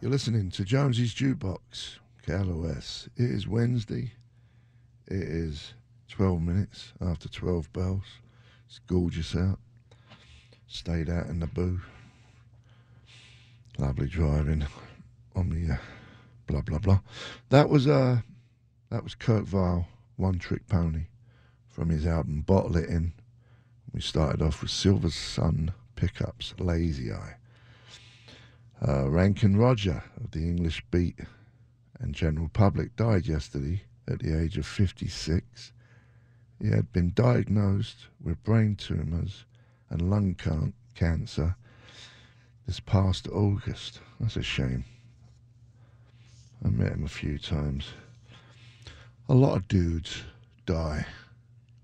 You're listening to Jonesy's Jukebox, KLOS. It is Wednesday. It is 12 minutes after 12 bells. It's gorgeous out. Stayed out in the boo. Lovely driving on the uh, blah blah blah. That was uh that was Kurt Vile, One Trick Pony, from his album Bottle It In. We started off with Silver Sun Pickups, Lazy Eye. Uh, Rankin Roger of the English Beat and General Public died yesterday at the age of 56. He had been diagnosed with brain tumours and lung can- cancer this past August. That's a shame. I met him a few times. A lot of dudes die.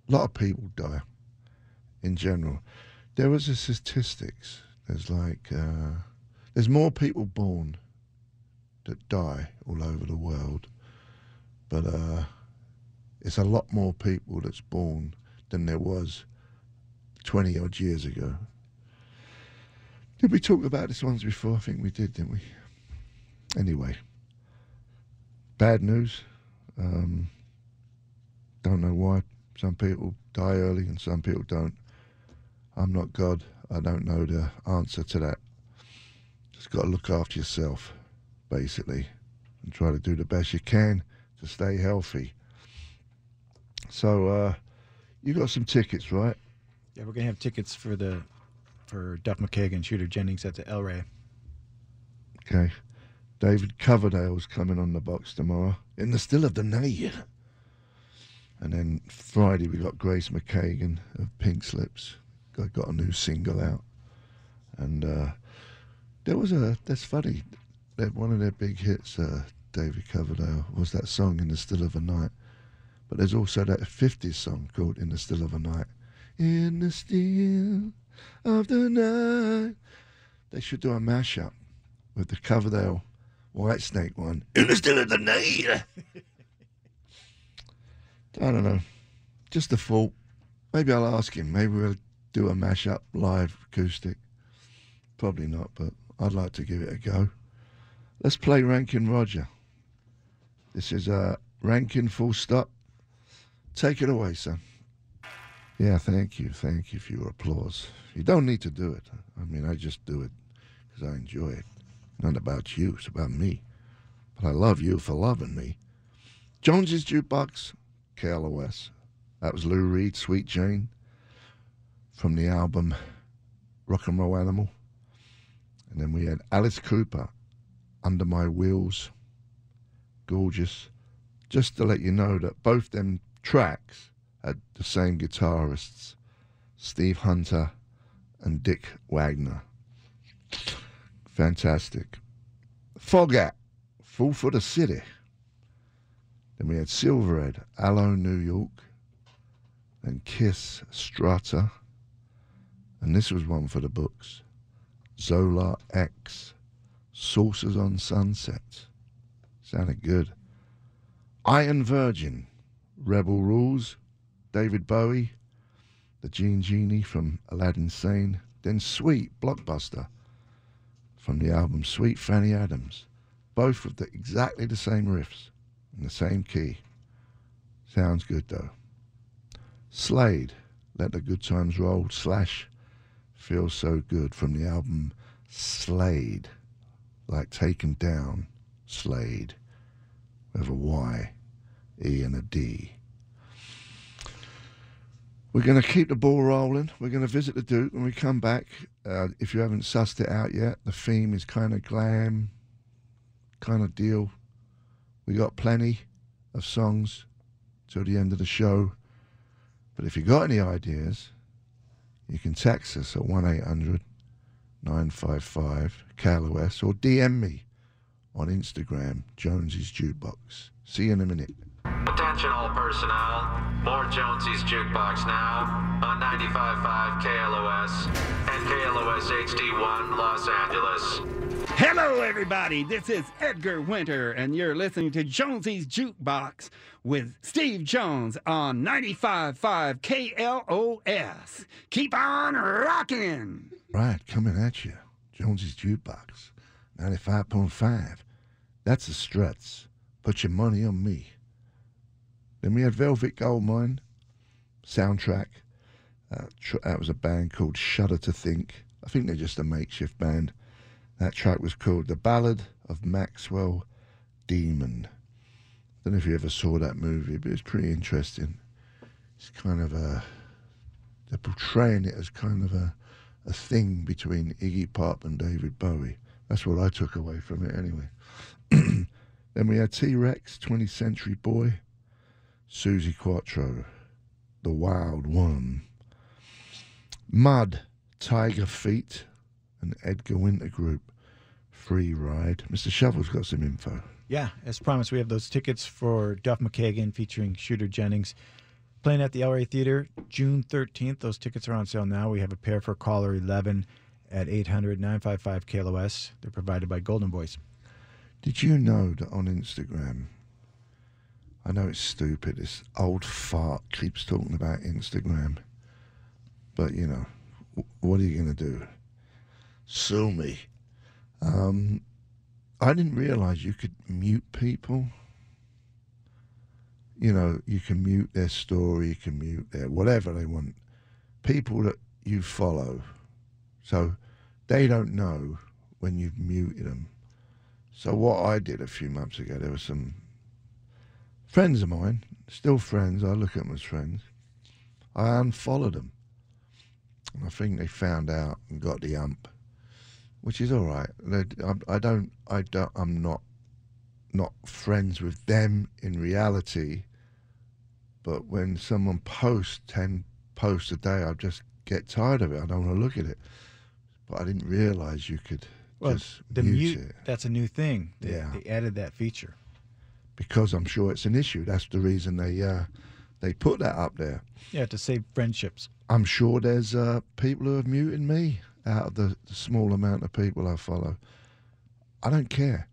A lot of people die in general. There was a statistics. There's like uh, there's more people born that die all over the world, but uh, it's a lot more people that's born than there was 20 odd years ago. Did we talk about this once before? I think we did, didn't we? Anyway, bad news. Um, don't know why some people die early and some people don't. I'm not God. I don't know the answer to that. Just got to look after yourself, basically, and try to do the best you can to stay healthy. So, uh, you got some tickets, right? Yeah, we're gonna have tickets for the for Duff McKagan, Shooter Jennings at the El Rey. Okay. David Coverdale's coming on the box tomorrow in the still of the night. And then Friday we got Grace McKagan of Pink Slips. I got a new single out. And uh, there was a, that's funny, that one of their big hits, uh, David Coverdale, was that song In the Still of the Night. But there's also that 50s song called In the Still of the Night. In the still of the night. They should do a mashup with the Coverdale Whitesnake one. In the still of the night. I don't know. Just a thought. Maybe I'll ask him. Maybe we'll do a mashup live acoustic. Probably not, but I'd like to give it a go. Let's play Rankin Roger. This is uh, Rankin full stop. Take it away, son. Yeah, thank you. Thank you for your applause. You don't need to do it. I mean, I just do it because I enjoy it. Not about you, it's about me. But I love you for loving me. Jones's Jukebox, KLOS. That was Lou Reed, Sweet Jane, from the album Rock and Roll Animal. And then we had Alice Cooper, Under My Wheels. Gorgeous. Just to let you know that both them tracks had the same guitarists, Steve Hunter and Dick Wagner. Fantastic. Foghat, Fool for the City. Then we had Silverhead, Aloe, New York. Then Kiss, Strutter. And this was one for the books. Zolar X, Saucers on Sunset. Sounded good. Iron Virgin, Rebel Rules, David Bowie, the Jean Genie from Aladdin Sane, then Sweet Blockbuster from the album Sweet Fanny Adams, both with the, exactly the same riffs in the same key. Sounds good though. Slade, Let the Good Times Roll, slash Feels So Good from the album Slayed, like taken down, Slayed, with a Y, E and a D. We're going to keep the ball rolling. We're going to visit the Duke when we come back. Uh, if you haven't sussed it out yet, the theme is kind of glam, kind of deal. We got plenty of songs till the end of the show. But if you got any ideas, you can text us at 1 800 955 KLOS or DM me on Instagram, Jonesy's Jukebox. See you in a minute. Attention all personnel. More Jonesy's Jukebox now on 95.5 KLOS and KLOS HD1 Los Angeles. Hello, everybody. This is Edgar Winter, and you're listening to Jonesy's Jukebox with Steve Jones on 95.5 KLOS. Keep on rocking. Right, coming at you. Jonesy's Jukebox, 95.5. That's the struts. Put your money on me. Then we had Velvet Goldmine soundtrack. Uh, tr- that was a band called Shudder to Think. I think they're just a makeshift band. That track was called The Ballad of Maxwell Demon. Don't know if you ever saw that movie, but it's pretty interesting. It's kind of a they're portraying it as kind of a a thing between Iggy Pop and David Bowie. That's what I took away from it anyway. then we had T Rex, 20th Century Boy, Suzi Quatro, The Wild One, Mud, Tiger Feet, and Edgar Winter Group, Free Ride. Mr. Shovel's got some info. Yeah, as promised, we have those tickets for Duff McKagan featuring Shooter Jennings playing at the Rey Theater June 13th. Those tickets are on sale now. We have a pair for caller 11 at 800 955 KLOS. They're provided by Goldenvoice. Did you know that on Instagram, I know it's stupid, this old fart keeps talking about Instagram, but you know, what are you going to do? Sue me. Um, I didn't realize you could mute people. You know, you can mute their story, you can mute their whatever they want. People that you follow. So they don't know when you've muted them. So what I did a few months ago, there were some friends of mine, still friends. I look at them as friends. I unfollowed them. And I think they found out and got the ump, which is all right. They- I, I don't, I don't, I'm not, not friends with them in reality. But when someone posts ten posts a day, I just get tired of it. I don't want to look at it. But I didn't realize you could Well, just the mute, mute, it. that's a new thing. They, Yeah. they added that feature. Because I'm sure it's an issue. That's the reason they uh, they put that up there. Yeah, to save friendships. I'm sure there's uh, people who have muted me out of the, the small amount of people I follow. I don't care.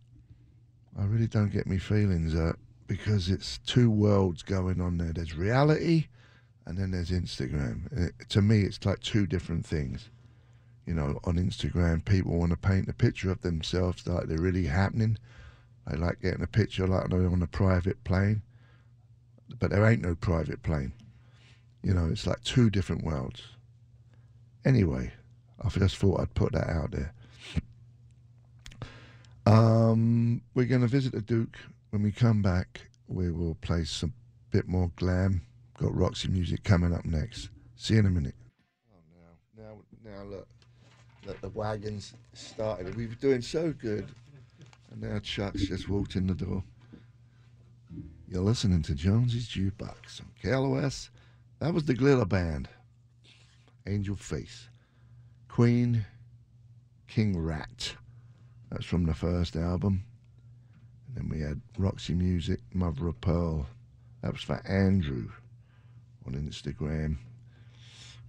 I really don't get me feelings uh, because it's two worlds going on there. There's reality, and then there's Instagram. It- to me, it's like two different things. You know, on Instagram, people want to paint a picture of themselves like they're really happening. They like getting a picture like they're on a private plane, but there ain't no private plane. You know, it's like two different worlds. Anyway, I just thought I'd put that out there. Um, we're going to visit the Duke. When we come back, we will play some bit more glam. Got Roxy music coming up next. See you in a minute. Oh, now, now, now, look, look, the wagons started. We were doing so good, and now Chuck's just walked in the door. You're listening to Jonesy's Jukebox on KLOS. That was the Glitter Band. Angel Face. Queen King Rat. That's from the first album. And then we had Roxy Music, Mother of Pearl. That was for Andrew on Instagram.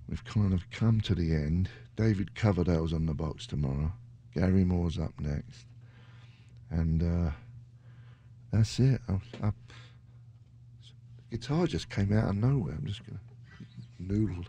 We've kind of come to the end. David Coverdale's on the box tomorrow. Gary Moore's up next. And uh, that's it. I, I, guitar just came out of nowhere. I'm just to noodle.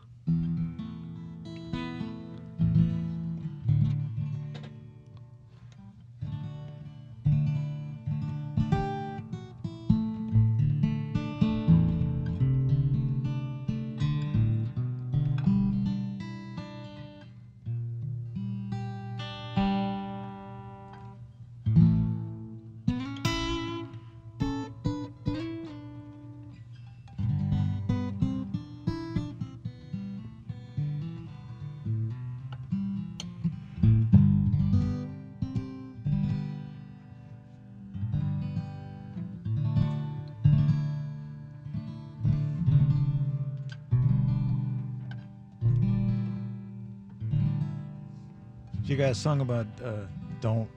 You guys sung about uh, don't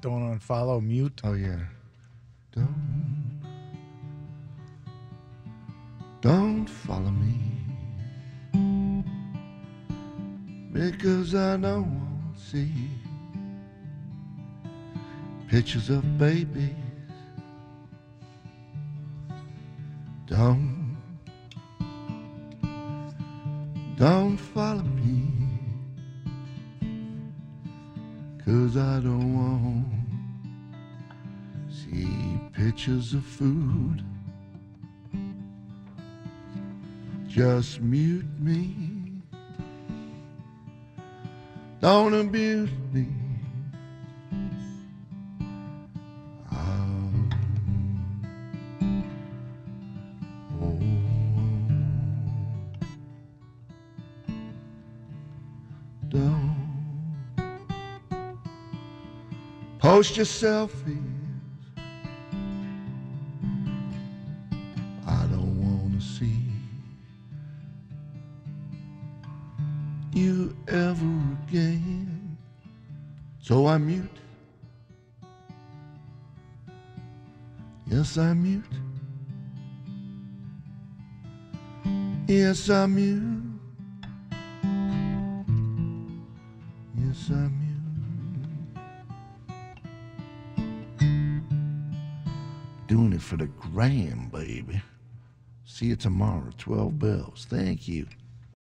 don't unfollow, mute. Oh yeah. Don't Don't follow me Because I don't want to see Pictures of babies Don't Don't Just mute me. Don't abuse me. Don't post your selfies. Yes, I'm mute. Yes, I'm mute. Yes, I'm mute. Doing it for the gram, baby. See you tomorrow, 12 bells. Thank you.